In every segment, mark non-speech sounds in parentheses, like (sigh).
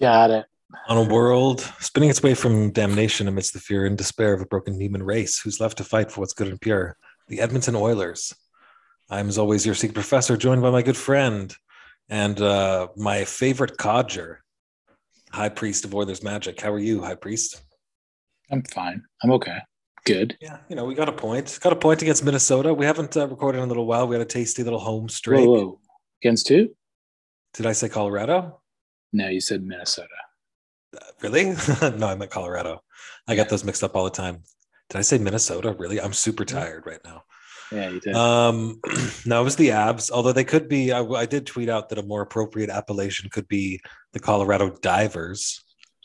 Got it. On a world spinning its way from damnation amidst the fear and despair of a broken human race who's left to fight for what's good and pure, the Edmonton Oilers. I'm, as always, your secret professor, joined by my good friend and uh, my favorite codger, High Priest of Oilers Magic. How are you, High Priest? I'm fine. I'm okay. Good. Yeah, you know, we got a point. Got a point against Minnesota. We haven't uh, recorded in a little while. We had a tasty little home streak. Whoa, whoa. Against who? Did I say Colorado? No, you said Minnesota. Uh, really? (laughs) no, I meant Colorado. I got those mixed up all the time. Did I say Minnesota? Really? I'm super tired right now. Yeah, you did. Um, (clears throat) no, it was the Avs. Although they could be, I, I did tweet out that a more appropriate appellation could be the Colorado Divers.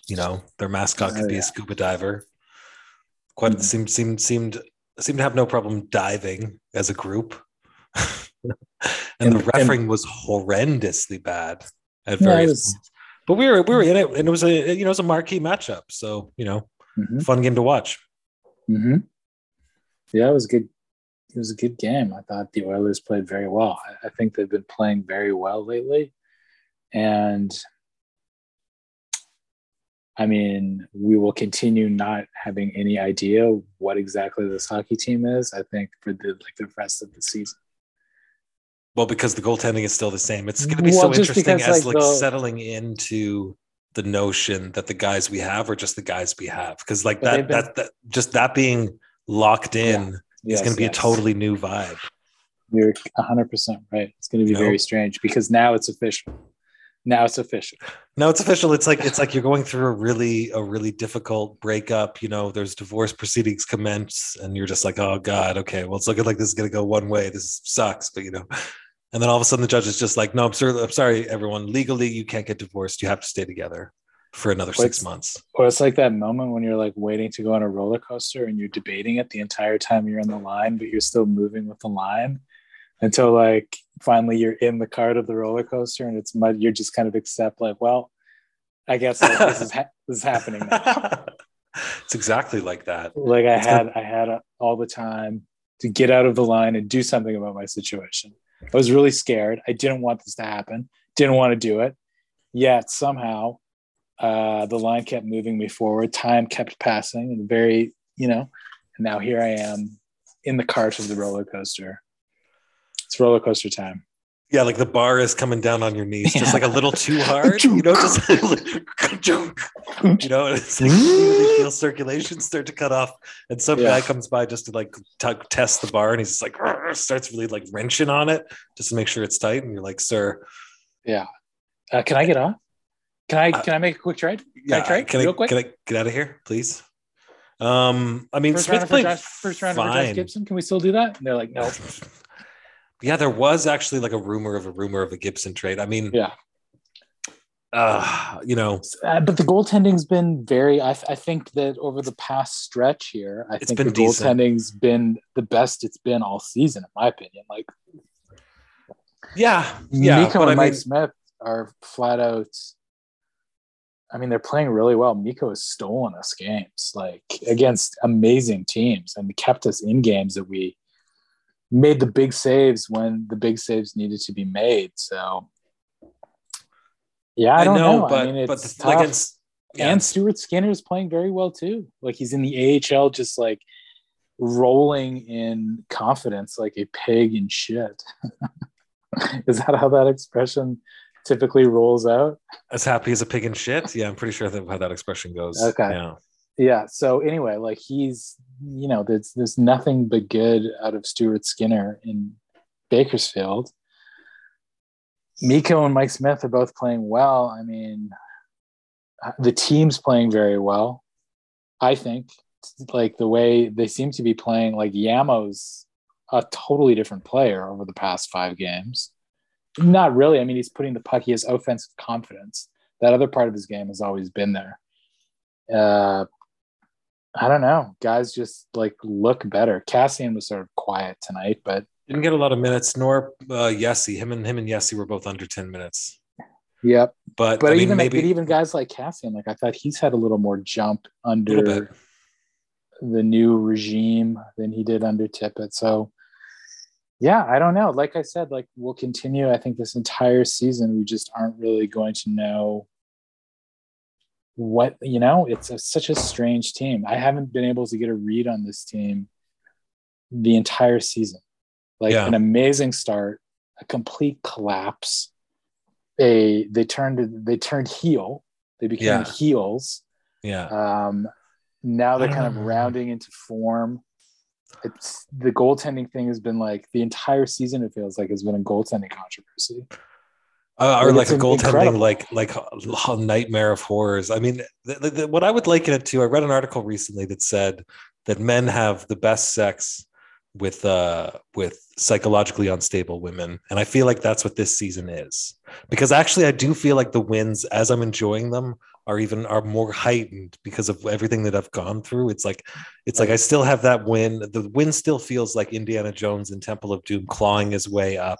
You know, their mascot could Oh, be yeah. a scuba diver. Quite Mhm. seemed seemed seemed seemed to have no problem diving as a group. (laughs) and, And- the and- refereeing was horrendously bad at it various was- points. But we were we were in it, and it was a you know it was a marquee matchup. So you know, hmm fun game to watch. hmm Yeah, it was a good. It was a good game. I thought the Oilers played very well. I, I think they've been playing very well lately, and I mean, we will continue not having any idea what exactly this hockey team is. I think for the like the rest of the season. Well, because the goaltending is still the same. It's going to be Well, so interesting because, as like, like the- settling into the notion that the guys we have are just the guys we have. Because like that, been- that, that, just that being locked in is Yes, going to be yes. a totally new vibe. You're 100% right. It's going to be You know? very strange because now it's official. Now it's official. No, it's official. It's like it's like you're going through a really a really difficult breakup. You know, there's divorce proceedings commence, and you're just like, oh god, okay, well, it's looking like this is going to go one way. This sucks, but you know. And then all of a sudden, the judge is just like, "No, I'm sorry, I'm sorry, everyone. Legally, you can't get divorced. You have to stay together for another six months." Or it's like that moment when you're like waiting to go on a roller coaster and you're debating it the entire time you're in the line, but you're still moving with the line until like finally you're in the cart of the roller coaster and it's mud. You're just kind of accept like, well, I guess like, this is ha- this is happening now. (laughs) it's exactly like that. Like I It's had I had uh, all the time to get out of the line and do something about my situation. I was really scared. I didn't want this to happen. Didn't want to do it. Yet somehow uh, the line kept moving me forward. Time kept passing, and very you know. And now here I am in the cart of the roller coaster. It's roller coaster time. Yeah, like the bar is coming down on your knees, just Yeah. like a little too hard. You know, just (laughs) you know, and it's like you feel circulation start to cut off, and some Yeah. guy comes by just to like t- test the bar, and he's just like starts really like wrenching on it just to make sure it's tight, and you're like, "Sir, Yeah. Uh, can I get off? Can I Uh, can I make a quick trade? yeah, try? can I quick? can I get out of here, please?" Um, I mean, First Smith round for Josh, first round for Josh. Gibson. Can we still do that? And they're like, no. (laughs) Yeah, there was actually like a rumor of a rumor of a Gibson trade. I mean, Yeah. uh, you know, Uh, but the goaltending's been very. I, I think that over the past stretch here, I It's think been the decent. goaltending's been the best it's been all season, in my opinion. Like yeah, yeah. Mikko but and I Mike mean, Smith are flat out. I mean, they're playing really well. Mikko has stolen us games, like against amazing teams, and kept us in games that we made the big saves when the big saves needed to be made. So, yeah, I, I, don't know, know. but I mean, but the, like it's yeah. And Stuart Skinner is playing very well too. Like he's in the AHL, just like rolling in confidence like a pig in shit. (laughs) is that how that expression typically rolls out? as happy as a pig in shit. Yeah, I'm pretty sure that's how that expression goes. Okay. Yeah. Yeah. So anyway, like he's, you know, there's there's nothing but good out of Stuart Skinner in Bakersfield. Mikko and Mike Smith are both playing well. I mean, the team's playing very well. I think, like the way they seem to be playing, like Yamo's a totally different player over the past five games. Not really. I mean, he's putting the puck. He has offensive confidence. That other part of his game has always been there. Uh, I don't know. Guys just like look better. Kassian was sort of quiet tonight, but Didn't get a lot of minutes, nor uh Yessi. Him and him and Yessi were both under 10 minutes. yep. But, But I mean even maybe but even guys like Kassian, like I thought he's had a little more jump under the new regime than he did under Tippett. So yeah, I don't know. Like I said, like we'll continue. I think this entire season we just aren't really going to know what you know, it's a, such a strange team. I haven't been able to get a read on this team the entire season. Like Yeah. an amazing start, a complete collapse. They they turned they turned heel. They became Yeah. heels. Yeah. Um, now they're kind of know. rounding into form. It's the goaltending thing has been like the entire season. It feels like has been a goaltending controversy. Uh, or Like, like a goaltending, incredible. like like a nightmare of horrors. I mean, the, the, the- what I would liken it to, I read an article recently that said that men have the best sex with uh with psychologically unstable women, and I feel like that's what this season is. Because actually, I do feel like the wins, as I'm enjoying them, are even are more heightened because of everything that I've gone through. It's like it's like I still have that win. The win still feels like Indiana Jones in Temple of Doom clawing his way up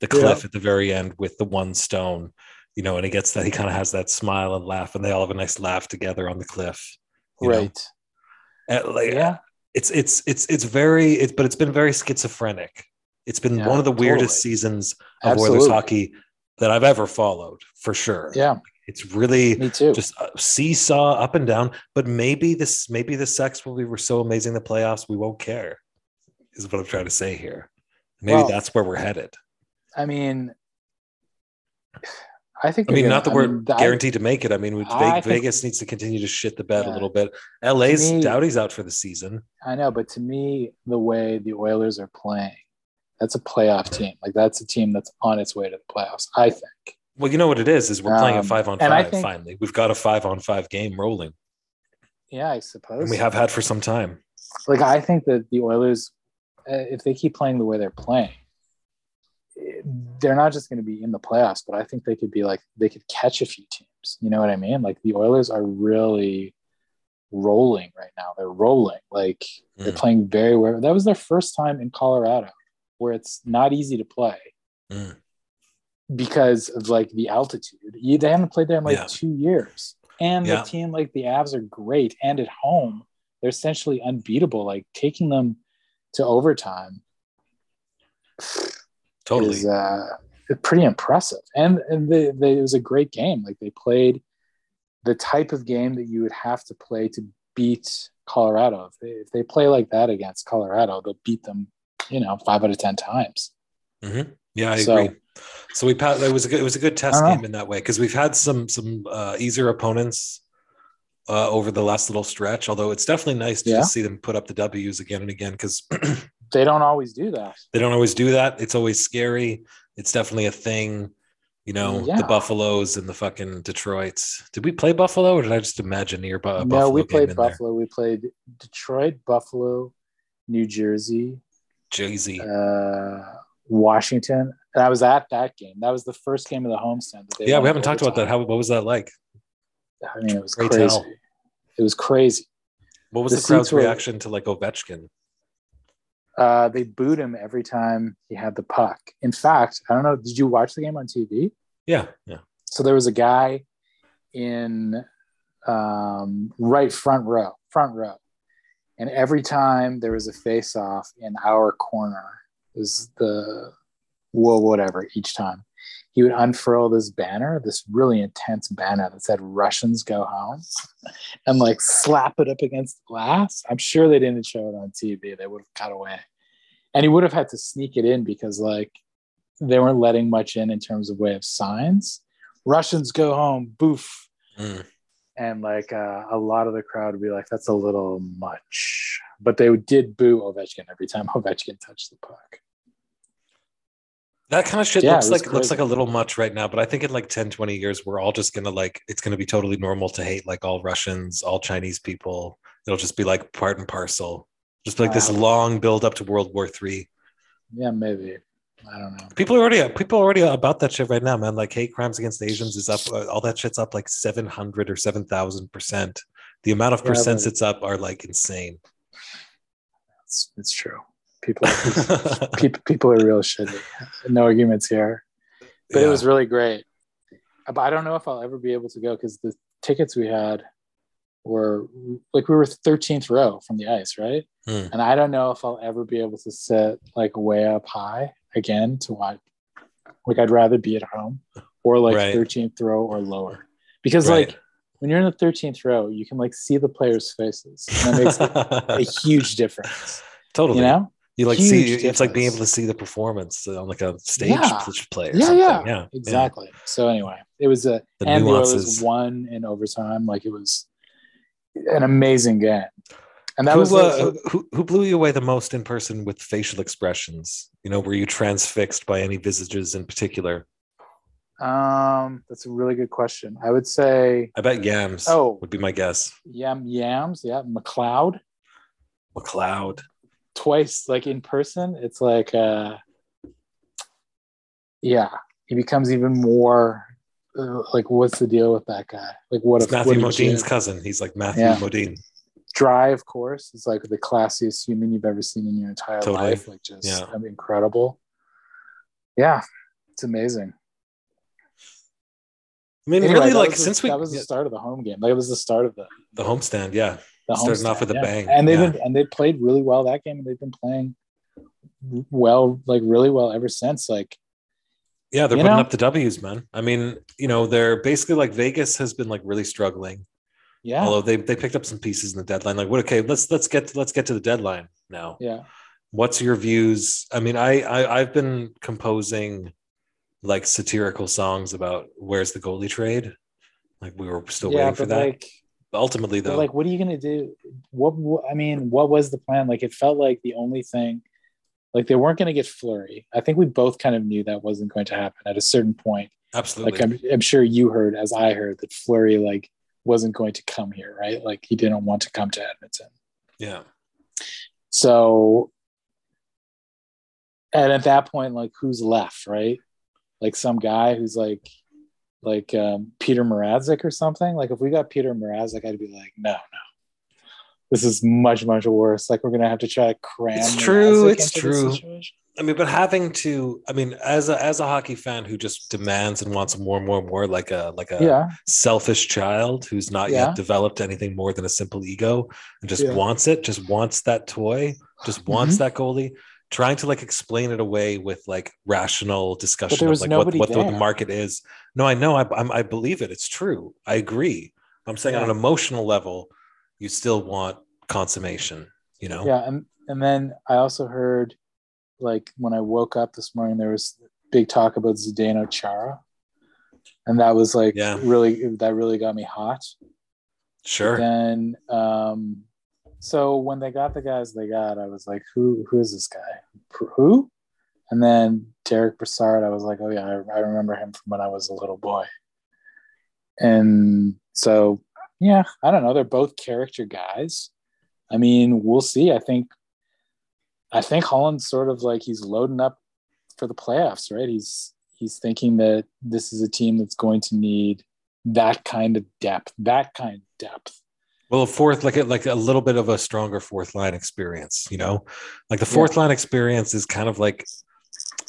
the Yeah. cliff at the very end with the one stone, you know, and he gets that he kind of has that smile and laugh, and they all have a nice laugh together on the cliff. Right. Uh, like, Yeah. it's it's it's it's very it's but it's been very schizophrenic. It's been Yeah, one of the weirdest totally. seasons of Absolutely. Oilers hockey that I've ever followed for sure. Yeah. It's really Me too. just a seesaw up and down. But maybe this maybe the sex will be we're so amazing the playoffs we won't care. Is what I'm trying to say here. Maybe Well, that's where we're headed. I mean, I think. I mean, they're not that gonna- we're I mean, I- guaranteed to make it. I mean, we- I Vegas needs to continue to shit the bed a little bit. LA's me- Doughty's out for the season. I know, but to me, the way the Oilers are playing, that's a playoff team. Like that's a team that's on its way to the playoffs. I think. Well, you know what it is? Is we're playing a Um, five on five. think- finally, we've got a five on five game rolling, Yeah, I suppose. and we have had for some time. like I think that the Oilers, uh, if they keep playing the way they're playing, they're not just going to be in the playoffs, but I think they could be like they could catch a few teams. You know what I mean? Like the Oilers are really rolling right now. They're rolling. Like they're Mm. playing very well. That was their first time in Colorado, where it's not easy to play Mm. Because of like the altitude. You, they haven't played there in like Yeah. two years, and Yeah. the team like the Avs are great, and at home they're essentially unbeatable. Like taking them to overtime Totally. is uh, pretty impressive, and and they, they, it was a great game. Like they played the type of game that you would have to play to beat Colorado. If they, if they play like that against Colorado, they'll beat them. You know, five out of ten times. Mhm. Yeah, I So- agree. So we passed. It was a good. It was a good test know. game in that way because we've had some some uh, easier opponents uh, over the last little stretch. Although it's definitely nice to Yeah. see them put up the W's again and again because (clears throat) They don't always do that. they don't always do that. It's always scary. It's definitely a thing. You know, Yeah. the Buffaloes and the fucking Detroits. Did we play Buffalo or did I just imagine near Bu- no, Buffalo we game played in there? Buffalo. We played Detroit, Buffalo, New Jersey, Jay-Z. uh, Washington, and I was at that game. That was the first game of the homestand. That they yeah, we haven't talked about that. How what was that like? I mean, it was Great crazy. tell. It was crazy. What was The the, crowd's were- reaction to like Ovechkin? Uh, they booed him every time he had the puck. In fact, I don't know. Did you watch the game on TV? Yeah, yeah. So there was a guy in um, right front row, front row, and every time there was a face off in our corner, is the well, whatever. Each time he would unfurl this banner, this really intense banner that said "Russians go home," (laughs) and like slap it up against the glass. I'm sure they didn't show it on TV. They would have cut away, and he would have had to sneak it in because like they weren't letting much in in terms of way of signs. Russians go home, boof. Mm. And like uh, a lot of the crowd would be like, that's a little much. But they did boo Ovechkin every time (laughs) Ovechkin touched the puck. That kind of shit Yeah, looks like looks like a little much right now, but I think in like 10, 20 years, we're all just gonna like it's gonna be totally normal to hate like all Russians, all Chinese people. It'll just be like part and parcel. Just like this long build up to World War Three. Yeah, maybe. I don't know. People are already people are already about that shit right now, man. Like hate crimes against Asians is up. uh, All that shit's up like seven hundred or seven thousand percent. The amount of Yeah, percents it's up are like insane. It's, it's true. People, (laughs) people, people are real shitty. No arguments here. But it was really great. But I don't know if I'll ever be able to go because the tickets we had were like we were 13th row from the ice, right? Hmm. And I don't know if I'll ever be able to sit like way up high again to watch. Like I'd rather be at home or like Right. 13th row or lower because Right. like when you're in the 13th row, you can like see the players' faces. And that makes like, a (laughs) huge difference. totally. You know? You like see it's like being able to see the performance on like a stage Yeah. play or Yeah, something. yeah, Yeah. Exactly. So anyway, it was a The and nuances. won in overtime. Like it was an amazing game. And that who, was uh, who who blew you away the most in person with facial expressions? You know, were you transfixed by any visages in particular? um that's a really good question. I would say I bet Yams Oh. would be my guess. Yam Yams, yeah, McLeod. McLeod. Twice like in person it's like uh yeah he becomes even more uh, like what's the deal with that guy like what It's if Matthew what Modine's cousin. He's like Matthew Yeah. Modine. dry of course is like the classiest human you've ever seen in your entire Totally. life like just Yeah. I mean, incredible yeah it's amazing I mean, Anyway, really, like was since we that was the start of the home game like it was the start of the the homestand, yeah, the Starting off with a yeah. bang, and they've yeah. been and they played really well that game and they've been playing well like really well ever since like yeah, they're putting know? up the W's, man. I mean, you know, they're basically like Vegas has been like really struggling. yeah Although they they picked up some pieces in the deadline. Like, what? Okay, let's let's get to, let's get to the deadline now. yeah What's your views? I mean, I, I I've been composing like satirical songs about where's the goalie trade. Like we were still yeah waiting for that. like Ultimately, though, like, what are you gonna do? What, what I mean, what was the plan? Like, it felt like the only thing, like they weren't gonna get Fleury. I think we both kind of knew that wasn't going to happen at a certain point. absolutely. Like, I'm, I'm sure you heard, as I heard, that Fleury like wasn't going to come here, right? Like, he didn't want to come to Edmonton. yeah, So, and at that point, like, who's left, right? Like some guy who's like, like um, Peter Mrazek or something. Like, if we got Peter Mrazek, I'd be like, no, no, this is much, much worse. Like, we're gonna have to try to cram. It's true, Mrazek it's true. I mean, but having to, I mean, as a as a hockey fan who just demands and wants more and more and more, like a like a Yeah, selfish child who's not Yeah. yet developed anything more than a simple ego and just Yeah. wants it, just wants that toy, just wants that goalie. Trying to like explain it away with like rational discussion of like what, what the, the market is. No, I know, I, I'm, I believe it. It's true. I agree. I'm saying on an emotional level, you still want consummation. You know? yeah, and and then I also heard, like, when I woke up this morning, there was big talk about Zdeno Chara, and that was like Yeah. really that really got me hot. Sure. then um so when they got the guys they got i was like who who is this guy? Who and then derek Brassard, i was like oh yeah I, I remember him from when i was a little boy. And so yeah i don't know they're both character guys. I mean we'll see. I think i think holland's sort of like he's loading up for the playoffs right? He's he's thinking that this is a team that's going to need that kind of depth that kind of depth Well, a fourth, like a, like a little bit of a stronger fourth line experience, you know, like the fourth line experience is kind of like,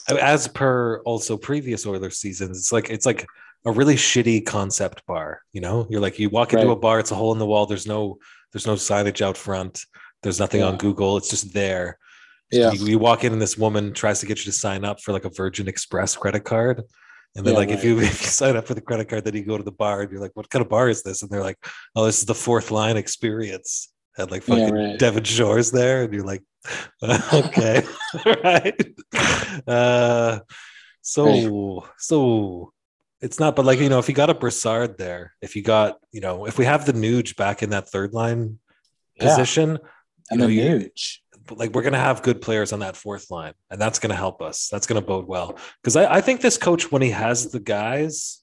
as per also previous Oilers seasons, it's like it's like a really shitty concept bar. You know, you're like you walk into Right. a bar, it's a hole in the wall. There's no there's no signage out front. There's nothing on Google. It's just there. yeah You, you walk in and this woman tries to get you to sign up for like a Virgin Express credit card. And then Yeah, like if you (laughs) if you sign up for the credit card, then you go to the bar and you're like, what kind of bar is this? And they're like, oh, this is the fourth line experience. And like Yeah, fucking right. Devin Shores there, and you're like, (laughs) okay, (laughs) right. Uh so so it's not, but like you know, if you got a Brassard there, if you got, you know, if we have the Nuge back in that third line Yeah. position, you know, the Nuge. Like we're gonna have good players on that fourth line, and that's gonna help us. That's gonna bode well because I, I think this coach, when he has the guys,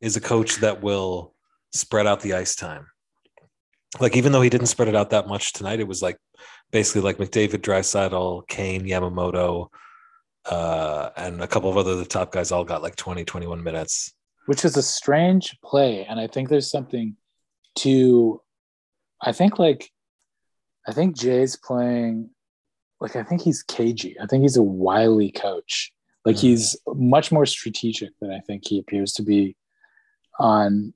is a coach that will spread out the ice time. Like even though he didn't spread it out that much tonight, it was like basically like McDavid, Draisaitl, Kane, Yamamoto, uh, and a couple of other the top guys all got like 20, 21 minutes. which is a strange play and i think there's something to i think like i think jay's playing like i think he's cagey. I think he's a wily coach. Like Mhm. he's much more strategic than i think he appears to be on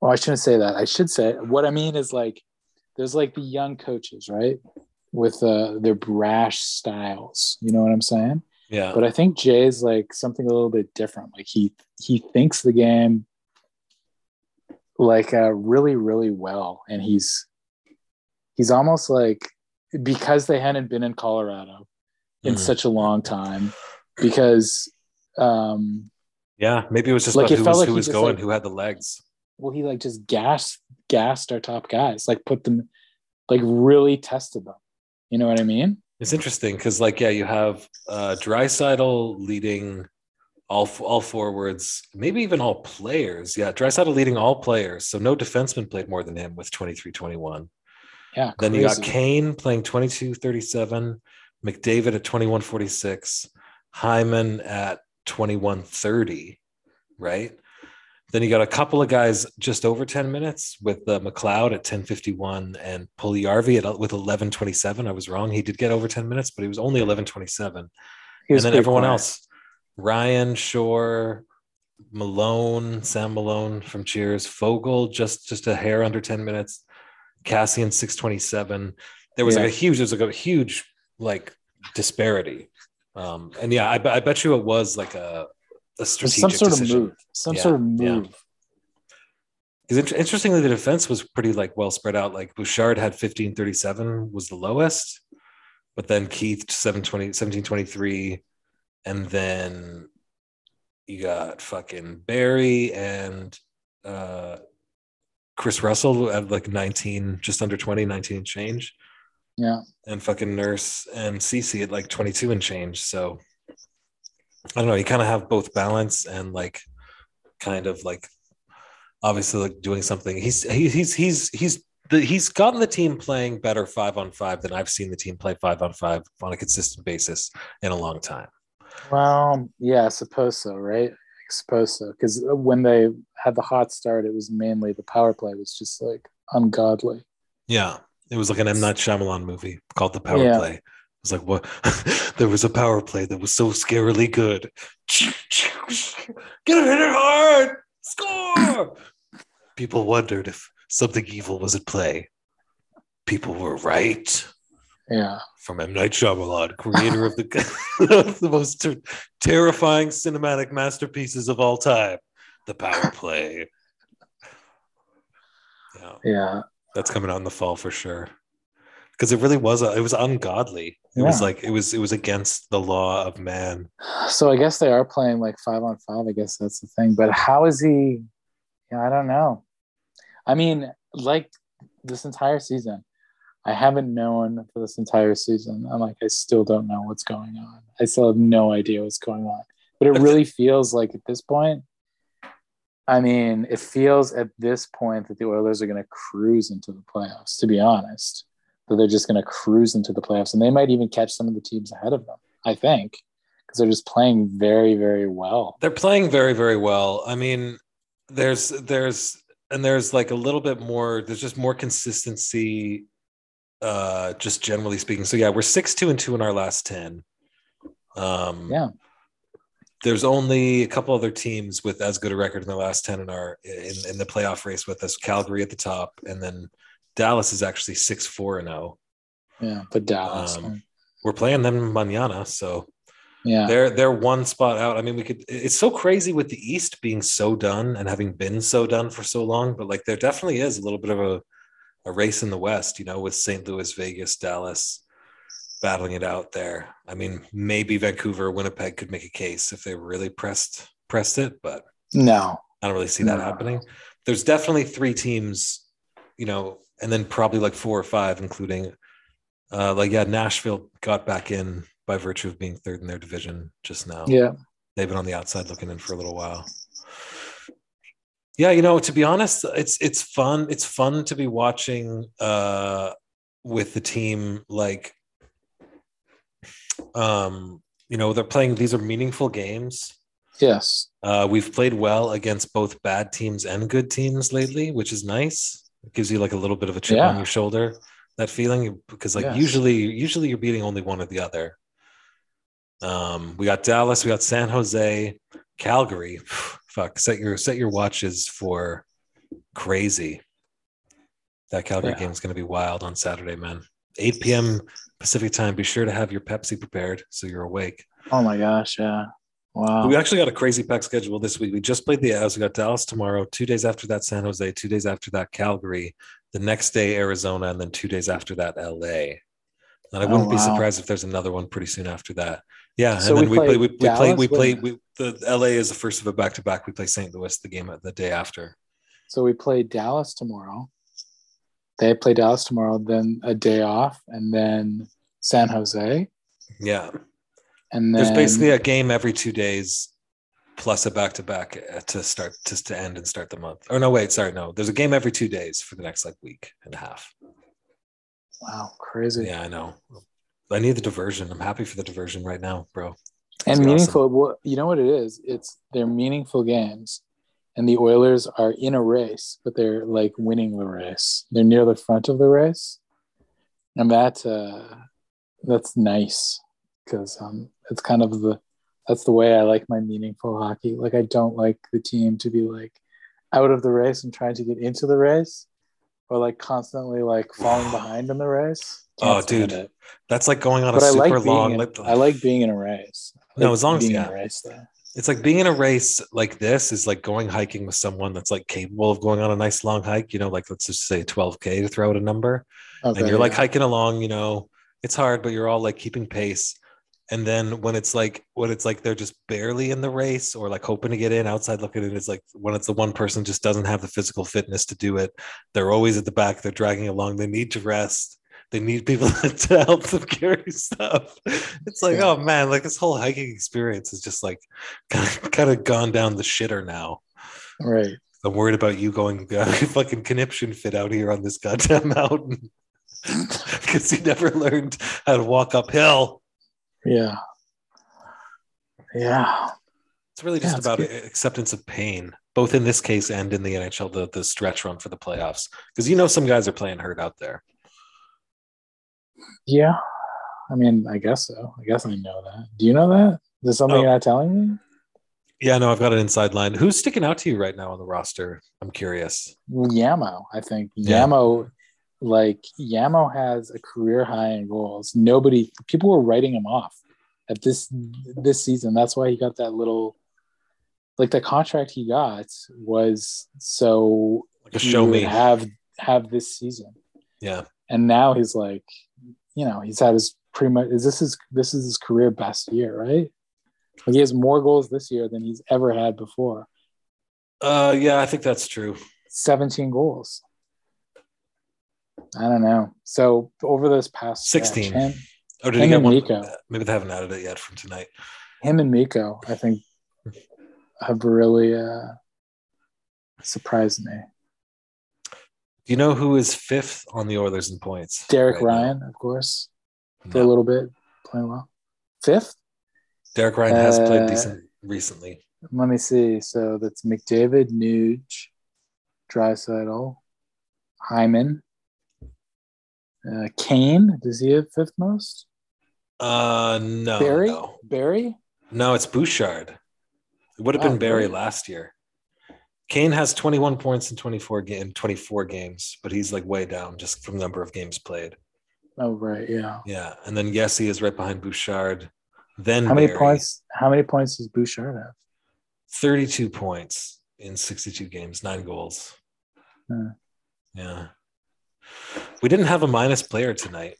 well i shouldn't say that. I should say what i mean is like there's like the young coaches right? With uh, their brash styles. You know what i'm saying? Yeah, but I think Jay's like something a little bit different. Like he he thinks the game like uh, really, really well, and he's he's almost like because they hadn't been in Colorado in Mhm. such a long time, because um, Yeah, maybe it was just Like, it who felt was, like who was going, like- who had the legs. well, he like just gassed gassed our top guys, like put them, like really tested them. You know what I mean? It's interesting because, like, yeah, you have uh, Draisaitl leading all all forwards, maybe even all players. Yeah, Draisaitl leading all players. So no defenseman played more than him with 23 21. Yeah. Then you got. Kane playing 22 37, McDavid at 21 46, Hyman at 21 30, right? Then you got a couple of guys just over 10 minutes with uh, McLeod at 10:51 and Puljujarvi at with 11:27. I was wrong. He did get over 10 minutes, but he was only 11:27. He And then everyone quiet. else, Ryan Shore, Malone, Sam Malone from Cheers, Foegele just just a hair under 10 minutes, Kassian 627. There was Yeah. like a huge, there's like a huge like disparity. Um, and yeah, I, I bet you it was like a, a strategic some sort decision. of move. Some Yeah, sort of yeah. move. Because interestingly, the defense was pretty like well spread out. Like Bouchard had 1537 was the lowest, but then Keith 720, 1723, and then you got fucking Barrie and uh Kris Russell at like 19, just under 20, 19 and change, Yeah. and fucking Nurse and Ceci at like 22 and change. So I don't know. You kind of have both balance and like kind of like obviously like doing something. He's he, he's he's he's the, he's gotten the team playing better five on five than I've seen the team play five on five on a consistent basis in a long time. Well, yeah, I suppose so, right? Suppose. Because uh, when they had the hot start, it was mainly the power play was just like ungodly. Yeah, it was like an M Night Shyamalan movie called The Power Yeah. Play. It was like what? (laughs) there was a power play that was so scarily good. Get it hard, score. People wondered if something evil was at play. People were right. Yeah. from M Night Shyamalan, creator of the (laughs) the most ter- terrifying cinematic masterpieces of all time, The Power Play. Yeah, Yeah. that's coming out in the fall for sure. Because it really was a, it was ungodly. It was like it was it was against the law of man. So I guess they are playing like five on five. I guess that's the thing. But how is he? Yeah, I don't know. I mean, like this entire season, I haven't known for this entire season. I'm like, I still don't know what's going on. I still have no idea what's going on. But it really feels like at this point, I mean, it feels at this point that the Oilers are going to cruise into the playoffs, to be honest. That they're just going to cruise into the playoffs. And they might even catch some of the teams ahead of them, I think, because they're just playing very, very well. They're playing very very well. I mean, there's there's and there's like a little bit more. There's just more consistency. Uh, just generally speaking. So yeah, we're six two and two in our last ten. Um, Yeah. There's only a couple other teams with as good a record in the last ten in our in, in the playoff race with us. Calgary at the top, and then Dallas is actually six four and zero. Yeah. But Dallas. Um, We're playing them manana, so yeah. they're they're one spot out. I mean, we could. It's so crazy with the East being so done and having been so done for so long, but like there definitely is a little bit of a a race in the West, you know, with St. Louis, Vegas, Dallas battling it out there. I mean, maybe Vancouver, Winnipeg could make a case if they really pressed pressed it, but No. I don't really see that No. happening. There's definitely three teams, you know, and then probably like four or five, including uh like yeah, Nashville got back in by virtue of being third in their division just now. Yeah. They've been on the outside looking in for a little while. Yeah, you know, to be honest, it's it's fun. It's fun to be watching uh with the team like um you know, they're playing these are meaningful games. Yes. Uh, we've played well against both bad teams and good teams lately, which is nice. It gives you like a little bit of a chip Yeah. on your shoulder. That feeling, because like Yes. usually, usually you're beating only one or the other. Um, we got Dallas, we got San Jose, Calgary. (sighs) Fuck, set your set your watches for crazy. That Calgary Yeah. game is going to be wild on Saturday, man. 8 p.m. Pacific time. Be sure to have your Pepsi prepared so you're awake. Oh my gosh. Yeah. Wow. We actually got a crazy packed schedule this week. We just played the Avs. We got Dallas tomorrow. Two days after that, San Jose. Two days after that, Calgary. The next day, Arizona, and then two days after that, LA. And I Oh, wouldn't be wow. surprised if there's another one pretty soon after that. Yeah, So and then we we, play. play We, we play. We play. We, the LA is the first of a back to back. We play St. Louis the game the day after. So we play Dallas tomorrow. They play Dallas tomorrow, then a day off, and then San Jose, Yeah, and then there's basically a game every two days, plus a back to back to start to to end and start the month. Or no, wait, sorry, no. There's a game every two days for the next like week and a half. wow, crazy Yeah, I know. I need the diversion. I'm happy for the diversion right now, bro. and be meaningful. Well, you know what it is? It's they're meaningful games, and the Oilers are in a race, but they're like winning the race. They're near the front of the race, and that uh, that's nice because um, it's kind of the that's the way I like my meaningful hockey. Like I don't like the team to be like out of the race and trying to get into the race, or like constantly like falling behind in the race. Oh, dude. That's like going on a But I super like long. in, like, I like being in a race. I No, as long as- yeah. in a race though. it's like being in a race like this is like going hiking with someone that's like capable of going on a nice long hike. You know, like let's just say 12k to throw out a number, Okay, and you're like hiking along. You know, it's hard, but you're all like keeping pace. And then when it's like when it's like they're just barely in the race or like hoping to get in outside looking in, it's like when it's the one person just doesn't have the physical fitness to do it. They're always at the back. They're dragging along. They need to rest. They need people (laughs) to help them carry (laughs) stuff. It's like, Yeah. oh man, like this whole hiking experience is just like (laughs) kind of, kind of gone down the shitter now. right. I'm worried about you going uh, fucking conniption fit out here on this goddamn mountain because you never learned how to walk uphill. Yeah. Yeah. It's really Yeah, just it's about acceptance of pain, both in this case and in the NHL, the, the stretch run for the playoffs. Because you know some guys are playing hurt out there. Yeah. I mean, I guess so. I guess I know that. Do you know that? Is there something Oh. you're not telling me? Yeah, no, I've got an inside line. Who's sticking out to you right now on the roster? I'm curious. Yamo, I think. Yeah. Yamo, like Yamo has a career high in goals. Nobody, people were writing him off at this this season. That's why he got that little, like the contract he got was so Like a show me. have have this season. Yeah. and now he's like, you know, he's had his pretty much. Is this his this is his career best year, right? Like he has more goals this year than he's ever had before. Uh, yeah, I think that's true. 17 goals. I don't know. So over this past stretch, 16. him, Oh, did he get one? Nico. Maybe they haven't added it yet from tonight. him and Mikko, I think, have really uh, surprised me. Do you know who is fifth on the Oilers in points? Derek right now? Ryan, of course, for a little bit, playing well. Fifth? Derek Ryan has played Uh, decent recently. Let me see. So that's McDavid, Nuge, Draisaitl, Hyman, uh, Kane. Does he have fifth most? Uh, no, Barrie? no, Barrie? no, it's Bouchard. It would have Oh, been Barrie last year. Kane has 21 points in 24 game, 24 games, but he's like way down just from number of games played. Oh, right. Yeah. Yeah, and then Yessi is right behind Bouchard. Then How many Barrie, points? How many points does Bouchard have? 32 points in 62 games, nine goals. Hmm. Yeah. We didn't have a minus player tonight.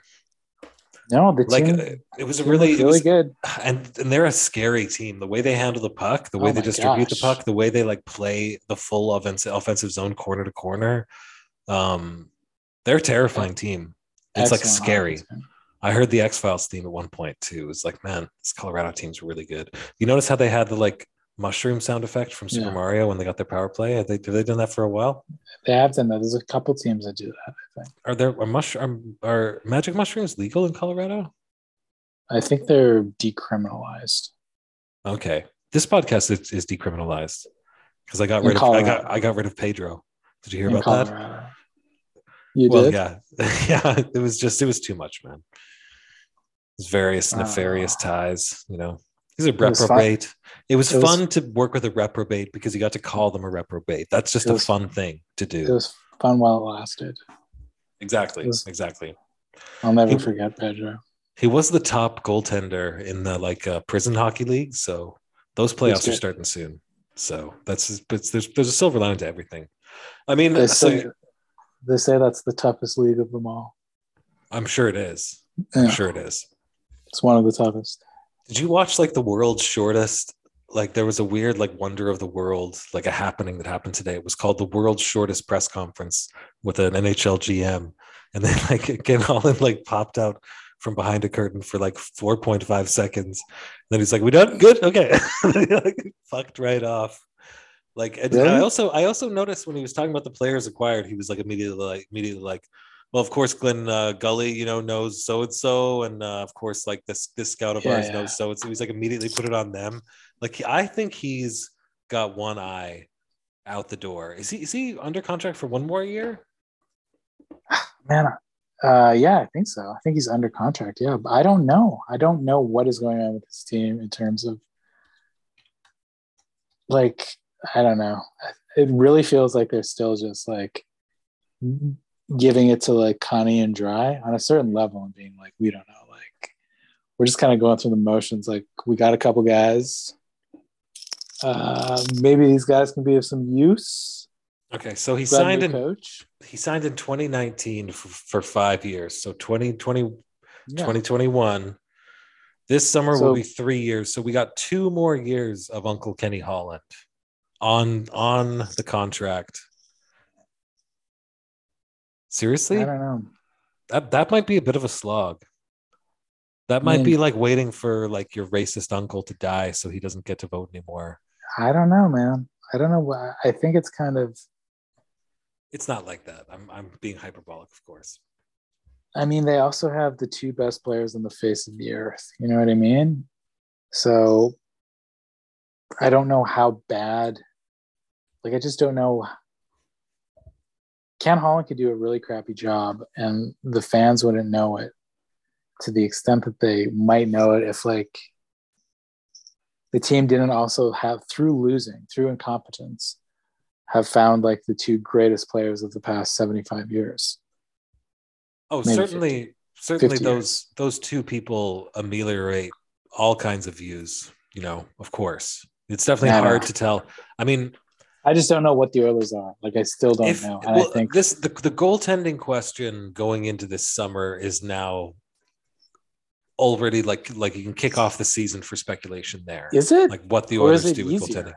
No, the Like team, uh, it was a really, was really was, good. and and they're a scary team. The way they handle the puck, the way Oh they distribute the puck, the way they like play the full offensive offensive zone corner to corner. Um, they're a terrifying team. It's like scary. offense. I heard the X Files theme at one point too. It's like, man, this Colorado team's really good. You notice how they had the like mushroom sound effect from Super Yeah. Mario when they got their power play? Have they, have they done that for a while? They have done that. There's a couple teams that do that. I think. Are there are mushroom are magic mushrooms legal in Colorado? I think they're decriminalized. Okay, this podcast is, is decriminalized because I got In rid of I got I got rid of Pedro. Did you hear in about that? Colorado. You well, did? yeah, (laughs) yeah. It was just it was too much, man. There's various Oh. nefarious ties. You know, he's a reprobate. It was, It was- fun to work with a reprobate because you got to call them a reprobate. That's just a was- fun thing to do. It was fun while it lasted. exactly, it was- exactly. I'll never He- forget Pedro. He was the top goaltender in the like uh, prison hockey league. So Those playoffs are starting soon. So that's but there's there's a silver lining to everything. I mean, They so say, they say that's the toughest league of them all. I'm sure it is. Yeah, I'm sure it is. It's one of the toughest. Did you watch like the world's shortest? Like there was a weird like wonder of the world, like a happening that happened today. It was called the world's shortest press conference with an NHL GM, and then (laughs) like Ken Holland like popped out from behind a curtain for like 4.5 seconds. And then he's like, "We done? Good, okay." (laughs) like, fucked right off. Like and Really? I also I also noticed when he was talking about the players acquired, he was like immediately like immediately like, well, of course, Glenn uh, Gully, you know, knows so and so, and uh, of course, like this this scout of Yeah, ours yeah. knows so and so. He's like immediately put it on them. Like I think he's got one eye out the door. Is he is he under contract for one more year? (sighs) Man, uh, yeah, I think so. I think he's under contract. Yeah, but I don't know. I don't know what is going on with this team in terms of like I don't know. It really feels like they're still just like giving it to like Connie and Dry on a certain level and being like, we don't know. Like we're just kind of going through the motions. Like we got a couple guys. Uh, maybe these guys can be of some use. Okay, so he a signed in coach. he signed in 2019 for, for five years. So 2020 Yeah. 2021. This summer So- will be three years. So we got two more years of Uncle Kenny Holland on on the contract. Seriously? I don't know. That that might be a bit of a slog. That might mean- be like waiting for like your racist uncle to die so he doesn't get to vote anymore. I don't know, man. I don't know. I think it's kind of. It's not like that. I'm I'm being hyperbolic, of course. I mean, they also have the two best players on the face of the earth. You know what I mean? So I don't know how bad. Like, I just don't know. Ken Holland could do a really crappy job, and the fans wouldn't know it to the extent that they might know it if, like, the team didn't also have, through losing, through incompetence, have found like the two greatest players of the past 75 years. Oh, Maybe certainly, certainly 50 those those two people ameliorate all kinds of views. You know, of course, it's definitely Yeah, I know. hard to tell. I mean, I just don't know what the Oilers are. Like I still don't if know. And well, I think this the the goaltending question going into this summer is now already like like you can kick off the season for speculation there. is it like what the Oilers do with easier? goaltending.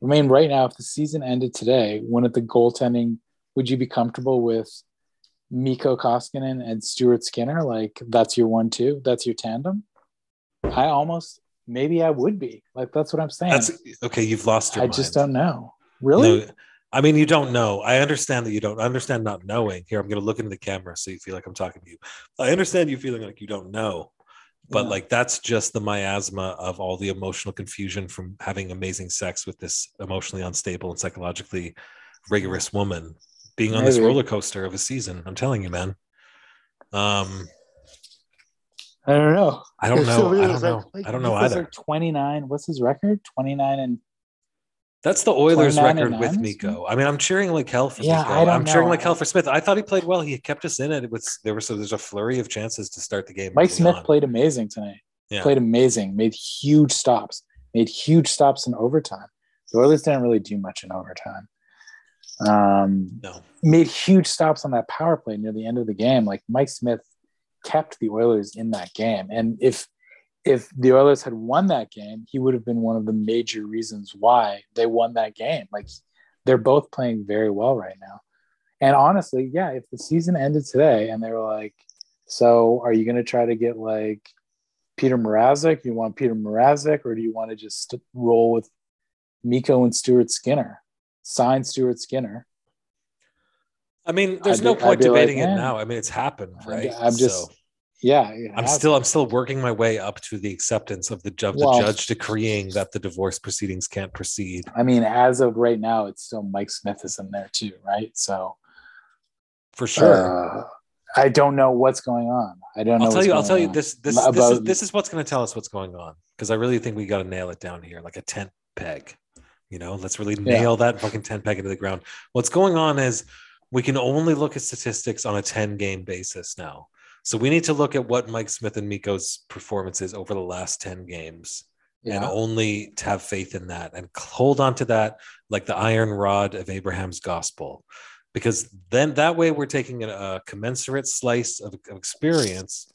I mean, right now, if the season ended today, wouldn't the goaltending? Would you be comfortable with Mikko Koskinen and Stuart Skinner? Like that's your one-two. That's your tandem. I almost maybe I would be. Like that's what I'm saying. That's okay. You've lost your I mind. just don't know. Really? No, I mean, you don't know. I understand that you don't I understand not knowing. Here, I'm going to look into the camera so you feel like I'm talking to you. I understand you feeling like you don't know, but Yeah. like that's just the miasma of all the emotional confusion from having amazing sex with this emotionally unstable and psychologically rigorous woman being on this roller coaster of a season. I'm telling you, man. Um, I don't know. I don't know. I don't know. like- like, I don't know either. like 29. What's his record? 29 and That's the Oilers record with Mikko. I mean, I'm cheering like hell for Yeah, Mikko. I I'm cheering like hell for Smith. I thought he played well. He kept us in it. It was there was so there's a flurry of chances to start the game. Mike Smith on. played amazing tonight. Yeah. Played amazing. Made huge stops. Made huge stops in overtime. The Oilers didn't really do much in overtime. Um, No. made huge stops on that power play near the end of the game. Like Mike Smith kept the Oilers in that game, and if if the Oilers had won that game, he would have been one of the major reasons why they won that game. Like they're both playing very well right now. And honestly, yeah, if the season ended today and they were like, so are you going to try to get like Peter Mrazek? You want Peter Mrazek, or do you want to just roll with Mikko and Stuart Skinner? Sign Stuart Skinner. I mean, there's I'd no be- point I'd like, debating it now. I mean, it's happened, I'm- right? I'm just- So Yeah, I'm still. I'm still working my way up to the acceptance of the ju- the Well- judge decreeing that the divorce proceedings can't proceed. I mean, as of right now, it's still Mike Smith is in there too, right? So For sure. uh, I don't know what's going on. I don't know. I'll tell you. I'll tell you this. This, this is this is what's going to tell us what's going on because I really think we got to nail it down here, like a tent peg. You know, let's really Yeah. nail that fucking tent peg into the ground. What's going on is we can only look at statistics on a ten game basis now. So we need to look at what Mike Smith and Mikko's performances over the last ten games and only to have faith in that and hold on to that like the iron rod of Abraham's gospel. Because then that way we're taking a, a commensurate slice of, of experience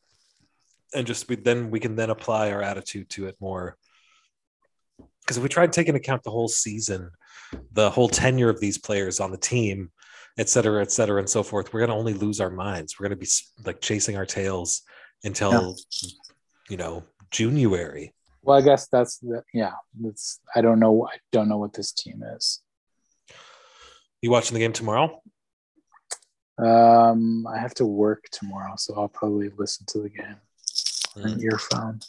and just we, then we can then apply our attitude to it more. Because if we try to take into account the whole season, the whole tenure of these players on the team, et cetera, et cetera, and so forth, we're going to only lose our minds. We're going to be like chasing our tails until, you know, January. Well, I guess that's the, yeah. That's I don't know. I don't know what this team is. You watching the game tomorrow? Um, I have to work tomorrow, so I'll probably listen to the game on an Mm, earphone.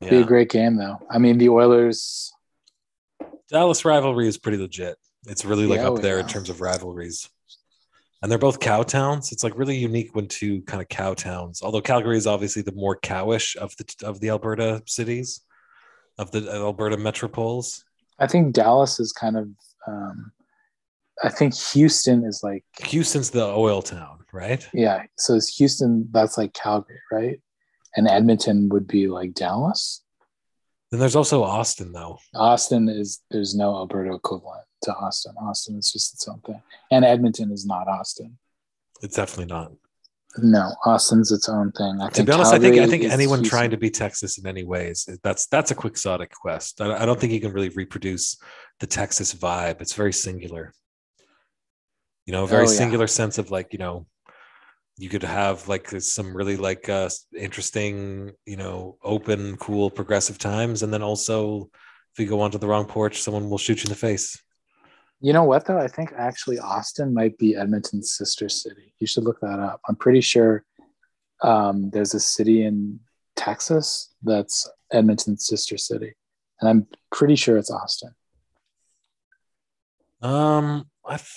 Be a great game though. I mean, the Oilers. Dallas rivalry is pretty legit. It's really like Yeah, up oh, there in terms of rivalries. And they're both cow towns. It's like really unique when two kind of cow towns. Although Calgary is obviously the more cowish of the of the Alberta cities, of the Alberta metropoles. I think Dallas is kind of. Um, I think Houston is like Houston's the oil town, right? yeah. So is Houston? That's like Calgary, right? And Edmonton would be like Dallas. Then there's also Austin, though. Austin is there's no Alberta equivalent to Austin. Austin is just its own thing, and Edmonton is not Austin. It's definitely not. No, Austin's its own thing. I To think be honest, I think I think anyone Houston. trying to be Texas in any ways that's that's a quixotic quest. I, I don't think you can really reproduce the Texas vibe. It's very singular. You know, a very Oh, yeah. singular sense of like you know, you could have like some really like uh, interesting, you know, open, cool, progressive times, and then also if you go onto the wrong porch, someone will shoot you in the face. You know what though? I think actually Austin might be Edmonton's sister city. You should look that up. I'm pretty sure um, there's a city in Texas that's Edmonton's sister city, and I'm pretty sure it's Austin. Um.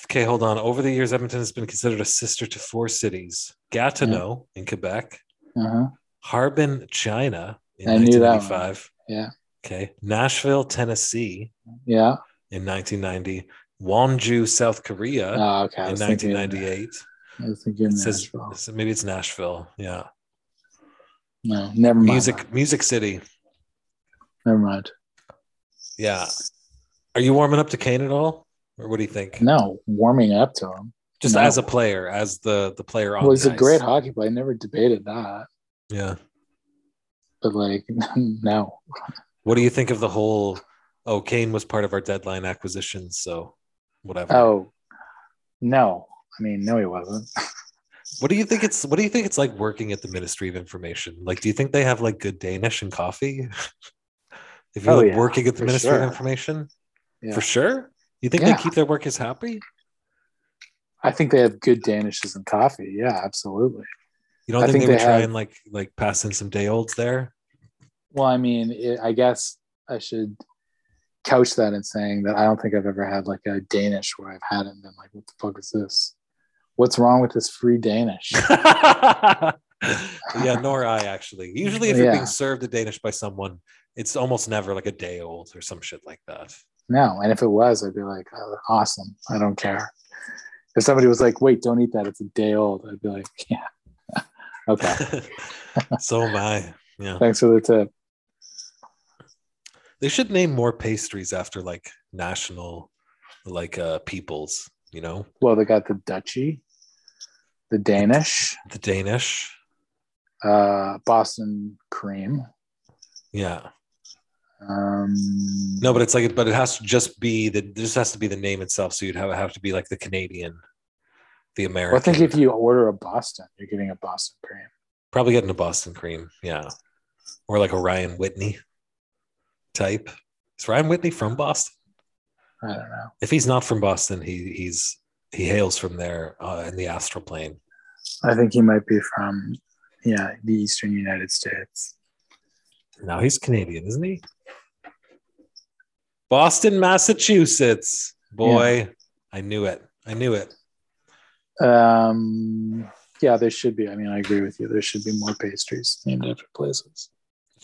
Okay, hold on. Over the years, Edmonton has been considered a sister to four cities: Gatineau in Quebec, Uh-huh. Harbin, China in I knew that one. 1995. Yeah, Okay. Nashville, Tennessee yeah. in 1990. Wonju, South Korea Oh, okay. In was thinking, 1998. I was thinking It says so maybe it's Nashville. Yeah. No, never mind. Music, Music City. Never mind. Yeah. Are you warming up to Kane at all, or what do you think? No, warming up to him. Just no. as a player, as the the player on. Well, he's a great hockey player. I never debated that. Yeah. But like, (laughs) no. What do you think of the whole? Oh, Kane was part of our deadline acquisition, so whatever. Oh, no. I mean, no, he wasn't. (laughs) What do you think it's what do you think it's like working at the Ministry of Information? Like do you think they have like good Danish and coffee? (laughs) if you're Oh, like yeah, working at the Ministry sure. of Information? Yeah. For sure? You think Yeah. they keep their workers happy? I think they have good Danishes and coffee. Yeah, absolutely. You don't I think, think they would they try and like like pass in some day olds there? Well, I mean, it, I guess I should couch that in saying that I don't think I've ever had like a Danish where I've had it and been like, what the fuck is this? What's wrong with this free Danish? (laughs) yeah, nor I actually. Usually if you're Yeah. being served a Danish by someone, it's almost never like a day old or some shit like that. No. And if it was, I'd be like, oh, awesome. I don't care. If somebody was like, wait, don't eat that. It's a day old. I'd be like, (laughs) yeah. (laughs) okay. so am I. Yeah. Thanks for the tip. They should name more pastries after like national like uh peoples, you know? Well, they got the Dutchy, the Danish, The Danish. uh, Boston cream. Yeah. Um, No, but it's like but it has to just be the this has to be the name itself. So you'd have have to be like the Canadian, the American. well, I think if you order a Boston, you're getting a Boston cream. probably getting a Boston cream, yeah. Or like a Ryan Whitney type. Is Ryan Whitney from Boston? I don't know. If he's not from Boston, he he's he hails from there uh, in the astral plane. I think he might be from, yeah, the Eastern United States. No, he's Canadian, isn't he? Boston, Massachusetts. Boy, I knew it. I knew it. Um, yeah, there should be. I mean, I agree with you. There should be more pastries named after places.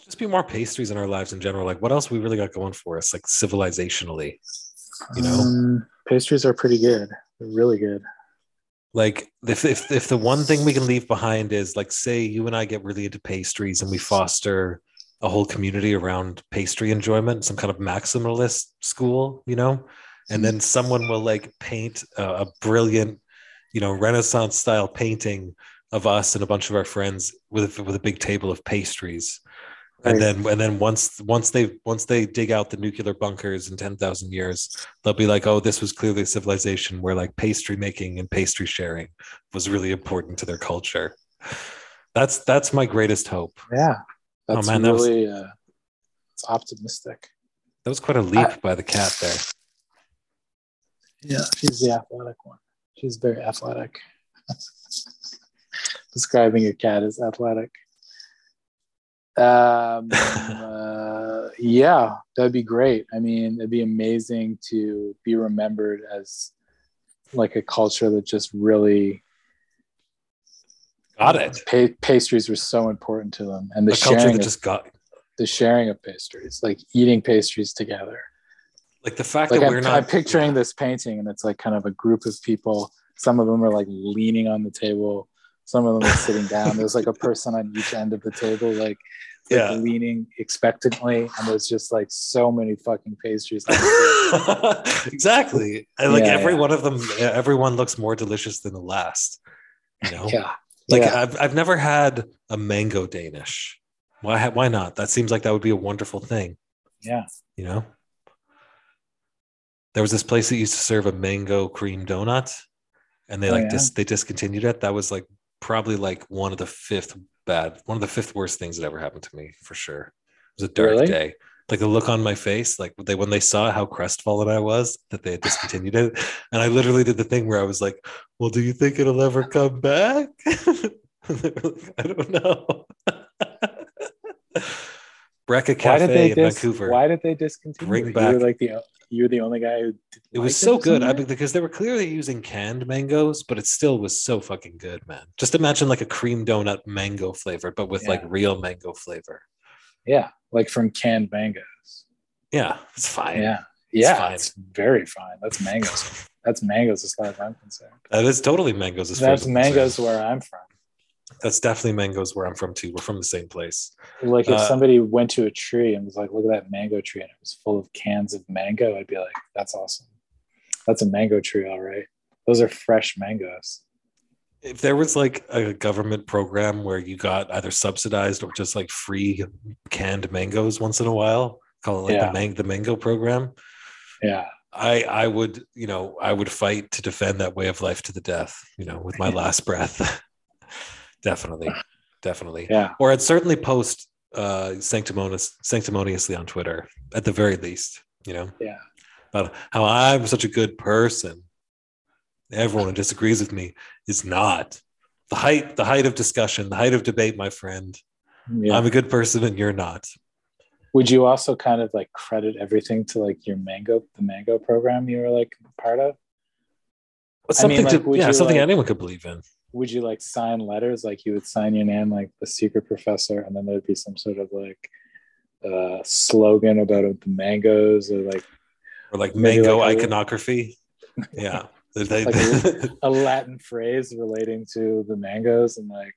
Just be more pastries in our lives in general. Like, what else we really got going for us, like civilizationally? You know? um, pastries are pretty good. They're really good. Like, if, if if the one thing we can leave behind is like, say you and I get really into pastries and we foster a whole community around pastry enjoyment, some kind of maximalist school, you know, and then someone will like paint a, a brilliant, you know, Renaissance style painting of us and a bunch of our friends with with a big table of pastries. Right. And then and then once once they once they dig out the nuclear bunkers in 10,000 years, they'll be like, oh, this was clearly a civilization where like pastry making and pastry sharing was really important to their culture. That's that's my greatest hope. Yeah, that's man, that was- really uh, it's optimistic. That was quite a leap I- by the cat there. Yeah, she's the athletic one. She's very athletic. (laughs) Describing a cat as athletic. Um, (laughs) uh, yeah, that'd be great. I mean, it'd be amazing to be remembered as like a culture that just really Got it. pa- pastries were so important to them, and the A sharing that of, just got the sharing of pastries, like eating pastries together. like the fact like that I'm, we're not I'm picturing this painting and it's like kind of a group of people some of them are like leaning on the table some of them are sitting down there's like a person on each end of the table like, like Yeah. leaning expectantly and there's just like so many fucking pastries on the table. exactly. And like Yeah, every yeah. one of them, everyone looks more delicious than the last. You know, yeah like. I've I've never had a mango Danish. Why why not? That seems like that would be a wonderful thing. yeah You know, there was this place that used to serve a mango cream donut, and they Oh, like yeah? dis- they discontinued it. That was like probably like one of the fifth bad, one of the fifth worst things that ever happened to me for sure. It was a dark Really? day. Like the look on my face, like they when they saw how crestfallen I was that they had discontinued it, (laughs) and I literally did the thing where I was like, "Well, do you think it'll ever come back?" (laughs) And they were like, I don't know. (laughs) Breka why Cafe did they in dis- Vancouver. why did they discontinue Bring it? back- like the you were the only guy who It was so good. I because they were clearly using canned mangoes, but it still was so fucking good, man. Just imagine like a cream donut mango flavor, but with like real mango flavor. yeah like from canned mangoes Yeah, it's fine. yeah yeah fine. it's very fine that's mangoes (laughs) that's mangoes as far as i'm concerned That is totally mangoes. As far that's as I'm concerned. mangoes where i'm from That's definitely mangoes where I'm from too. We're from the same place. Like if Uh, somebody went to a tree and was like, "Look at that mango tree," and it was full of cans of mango, I'd be like, "That's awesome. That's a mango tree, all right. Those are fresh mangoes." If there was like a government program where you got either subsidized or just like free canned mangoes once in a while, call it like Yeah. the, mang- the mango program, Yeah, I I would you know I would fight to defend that way of life to the death. You know, with my (laughs) last breath. Definitely, definitely. yeah, Or I'd certainly post uh, sanctimonious sanctimoniously on Twitter at the very least. You know, yeah, about how I'm such a good person. Everyone who disagrees with me is not. The height, the height of discussion, the height of debate, my friend. yeah. I'm a good person and you're not. Would you also kind of like credit everything to like your mango, the mango program you were like part of? But I mean, something like, to yeah, something like- anyone could believe in. Would you like sign letters? Like you would sign your name, like the secret professor, and then there'd be some sort of like uh, slogan about the mangoes, or like Or like mango like a- iconography. (laughs) Yeah. They- Like a- (laughs) a Latin phrase relating to the mangoes and like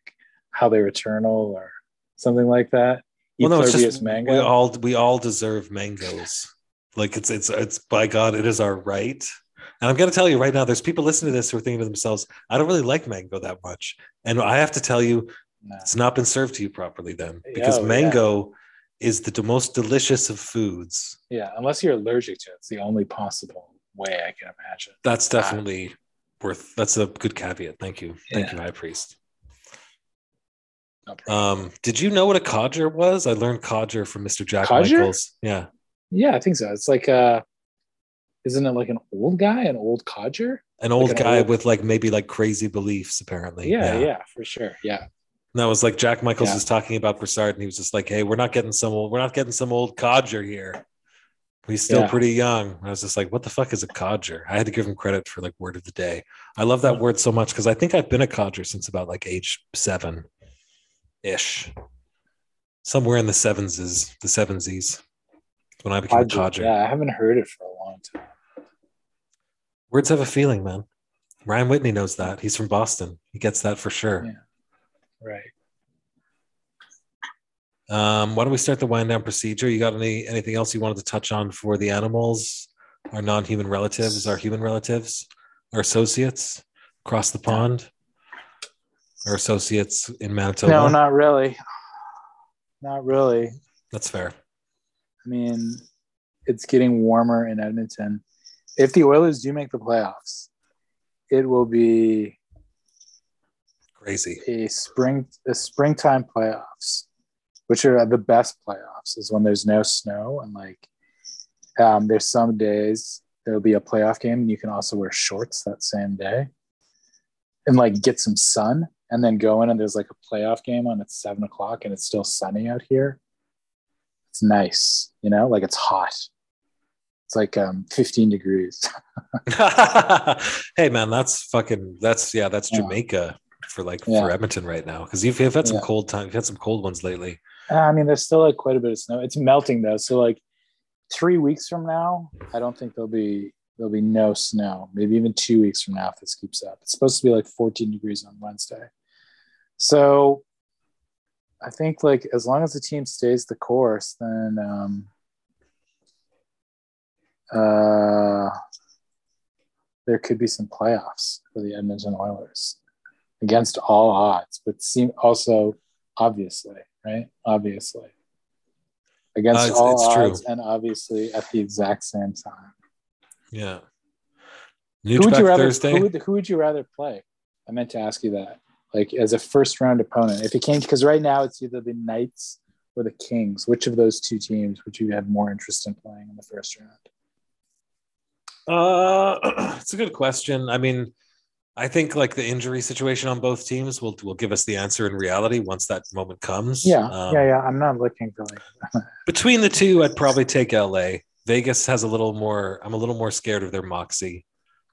how they're eternal or something like that. well, no, it's just mango. we all we all deserve mangoes. Like it's it's it's by God, it is our right. And I'm gonna tell you right now, there's people listening to this who are thinking to themselves, I don't really like mango that much. And I have to tell you, No. it's not been served to you properly then. Because Oh, yeah. mango is the most delicious of foods. Yeah, unless you're allergic to it, it's the only possible way I can imagine. That's definitely worth that's a good caveat. Thank you. Thank you, High Priest. No. Um, did you know what a codger was? I learned codger from Mr. Jack Codger? Michaels. Yeah. yeah, I think so. It's like uh isn't it like an old guy, an old codger? An old an guy old- with like maybe like crazy beliefs, apparently. Yeah, yeah, for sure. Yeah. And that was like Jack Michaels Yeah. was talking about Broussard, and he was just like, "Hey, we're not getting some old, we're not getting some old codger here. He's still Yeah. pretty young." I was just like, "What the fuck is a codger?" I had to give him credit for like word of the day. I love that word so much because I think I've been a codger since about like age seven, ish, somewhere in the sevens is the sevensies when I became a Codger. codger. Yeah, I haven't heard it for a long time. Words have a feeling, man. Ryan Whitney knows that. He's from Boston. He gets that for sure. Yeah. Right. Um, why don't we start the wind down procedure? You got any anything else you wanted to touch on for the animals, our non-human relatives, our human relatives, our associates across the pond, our associates in Manitoba? No, not really. Not really. That's fair. I mean, it's getting warmer in Edmonton. If the Oilers do make the playoffs, it will be Crazy. a spring a springtime playoffs, which are the best playoffs, is when there's no snow and like um, there's some days there'll be a playoff game and you can also wear shorts that same day and like get some sun and then go in and there's like a playoff game on at seven o'clock and it's still sunny out here. It's nice, you know, like it's hot. It's like um, 15 degrees. (laughs) (laughs) hey man, that's fucking that's yeah, that's Yeah. Jamaica for like Yeah. for Edmonton right now. Because you've, you've had some Yeah. cold time, you've had some cold ones lately. Uh, I mean, there's still like quite a bit of snow. It's melting though, so like three weeks from now, I don't think there'll be there'll be no snow. Maybe even two weeks from now if this keeps up. It's supposed to be like 14 degrees on Wednesday. So I think like as long as the team stays the course, then um, uh, there could be some playoffs for the Edmonton Oilers against all odds, but seem also obviously, right? Obviously. Against Uh, it's- all it's true. odds and obviously at the exact same time. Yeah. Who would you rather who would, who would you rather play? I meant to ask you that. Like as a first round opponent. If it came because right now it's either the Knights or the Kings. Which of those two teams would you have more interest in playing in the first round? Uh, (clears throat) it's a good question. I mean, I think like the injury situation on both teams will will give us the answer in reality once that moment comes. Yeah, Um, yeah, yeah. I'm not looking for like (laughs) Between the two, I'd probably take LA. Vegas has a little more. I'm a little more scared of their moxie.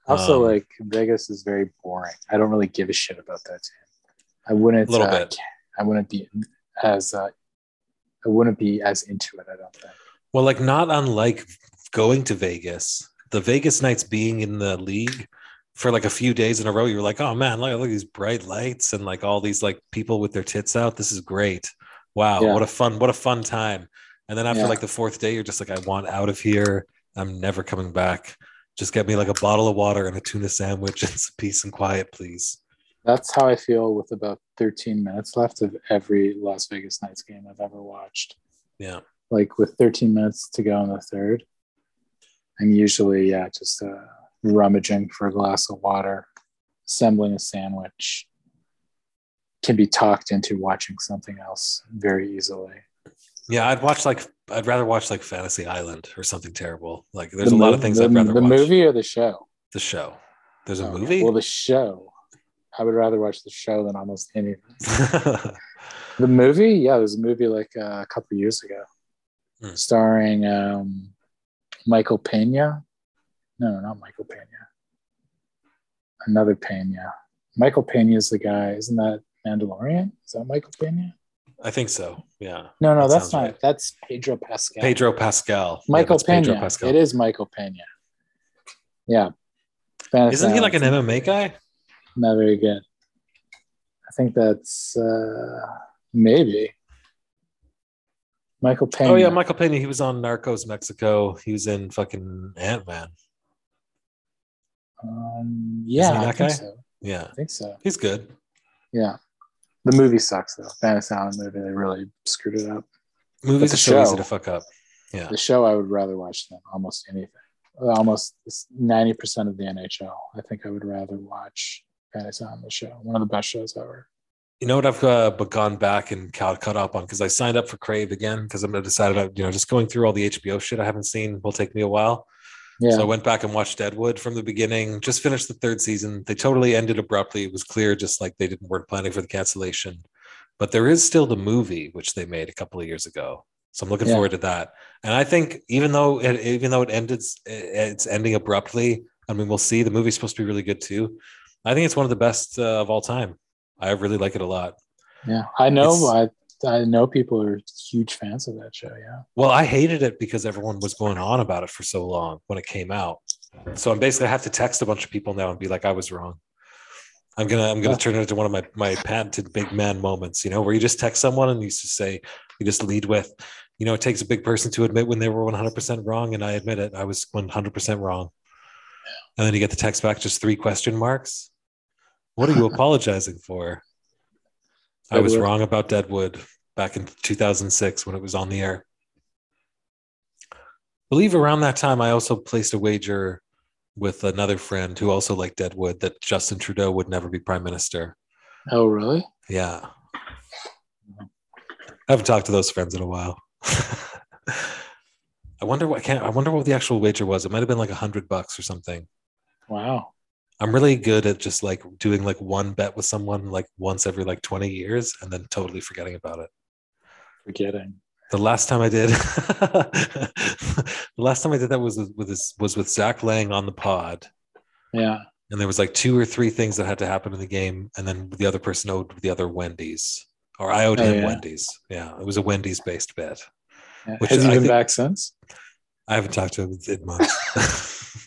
Also, Um, like Vegas is very boring. I don't really give a shit about that team. I wouldn't. a Little uh, bit. I wouldn't be as. Uh, I wouldn't be as into it. I don't think. Well, like not unlike going to Vegas, the Vegas Knights being in the league for like a few days in a row, you're like, oh man, look, look at these bright lights and like all these like people with their tits out. This is great. Wow, Yeah. what a fun, what a fun time. And then after Yeah. like the fourth day, you're just like, I want out of here. I'm never coming back. Just get me like a bottle of water and a tuna sandwich and some peace and quiet, please. That's how I feel with about 13 minutes left of every Las Vegas Knights game I've ever watched. Yeah. Like with 13 minutes to go in the third, I'm usually yeah just uh, rummaging for a glass of water, assembling a sandwich. Can be talked into watching something else very easily. Yeah, I'd watch like I'd rather watch like Fantasy Island or something terrible. Like there's The a lot of things the, I'd rather the watch. movie or the show. The show. There's a Okay. movie. Well, the show. I would rather watch the show than almost anything. (laughs) The movie, yeah, there's a movie like uh, a couple years ago, Hmm. starring um, Michael Pena. No, no, not Michael Pena. Another Pena. Michael Pena is the guy. Isn't that Mandalorian? Is that Michael Pena? I think so. Yeah. No, no, That that's not. right. That's Pedro Pascal. Pedro Pascal. Yeah, Michael Pedro Pena. Pascal. It is Michael Pena. Yeah. Isn't he like an. MMA guy? Not very good. I think that's uh, maybe Michael Pena. Oh yeah, Michael Pena. He was on Narcos Mexico. He was in fucking Ant Man. Um, yeah, that think guy? so. Yeah, I think so. he's good. Yeah. The movie sucks though. Fantasy Island movie, they really screwed it up. Movies the are so easy show- to fuck up. Yeah. The show I would rather watch than almost anything. Almost ninety percent of the NHL. I think I would rather watch Fantasy on the show. One of the best shows ever. You know what I've uh, but gone back and caught, caught up on because I signed up for Crave again because I'm decided I, you know just going through all the HBO shit I haven't seen will take me a while. Yeah. So I went back and watched Deadwood from the beginning. Just finished the third season. They totally ended abruptly. It was clear, just like they didn't weren't planning for the cancellation. But there is still the movie which they made a couple of years ago. So I'm looking Yeah. forward to that. And I think even though it even though it ended, it's ending abruptly. I mean, we'll see. The movie's supposed to be really good too. I think it's one of the best uh, of all time. I really like it a lot. yeah. I know It's- I I know people are huge fans of that show, yeah. Well, I hated it because everyone was going on about it for so long when it came out. So I'm basically I have to text a bunch of people now and be like, I was wrong. I'm gonna I'm gonna turn it into one of my my patented big man moments, you know, where you just text someone and you just say you just lead with, you know, it takes a big person to admit when they were 100% wrong, and I admit it, I was 100% wrong. And then you get the text back just three question marks. What are you (laughs) apologizing for? I was wrong about Deadwood back in 2006 when it was on the air. believe around that time I also placed a wager with another friend who also liked Deadwood that Justin Trudeau would never be prime minister. Oh, really? Yeah. I haven't talked to those friends in a while. (laughs) I wonder what can't I wonder what the actual wager was. It might have been like a hundred bucks or something. Wow. I'm really good at just like doing like one bet with someone like once every like 20 years and then totally forgetting about it. Forgetting. The last time I did (laughs) the last time I did that was with this was with Zach Lang on the pod. Yeah. And there was like two or three things that had to happen in the game, and then the other person owed the other Wendy's. Or I owed Oh, him yeah. Wendy's. Yeah, it was a Wendy's based bet. yeah. Which Has he been think- back since? I haven't talked to him in months.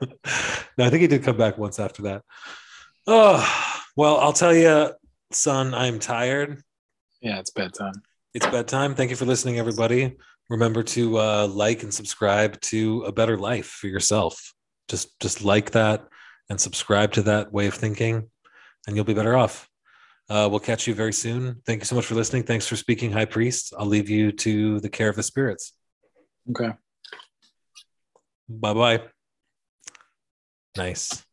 (laughs) no, I think he did come back once after that. Oh, well, I'll tell you, son, I'm tired. Yeah, it's bedtime. It's bedtime. Thank you for listening, everybody. Remember to uh, like and subscribe to a better life for yourself. Just, just like that and subscribe to that way of thinking, and you'll be better off. Uh, we'll catch you very soon. Thank you so much for listening. Thanks for speaking, High Priest. I'll leave you to the care of the spirits. Okay. Bye bye. Nice.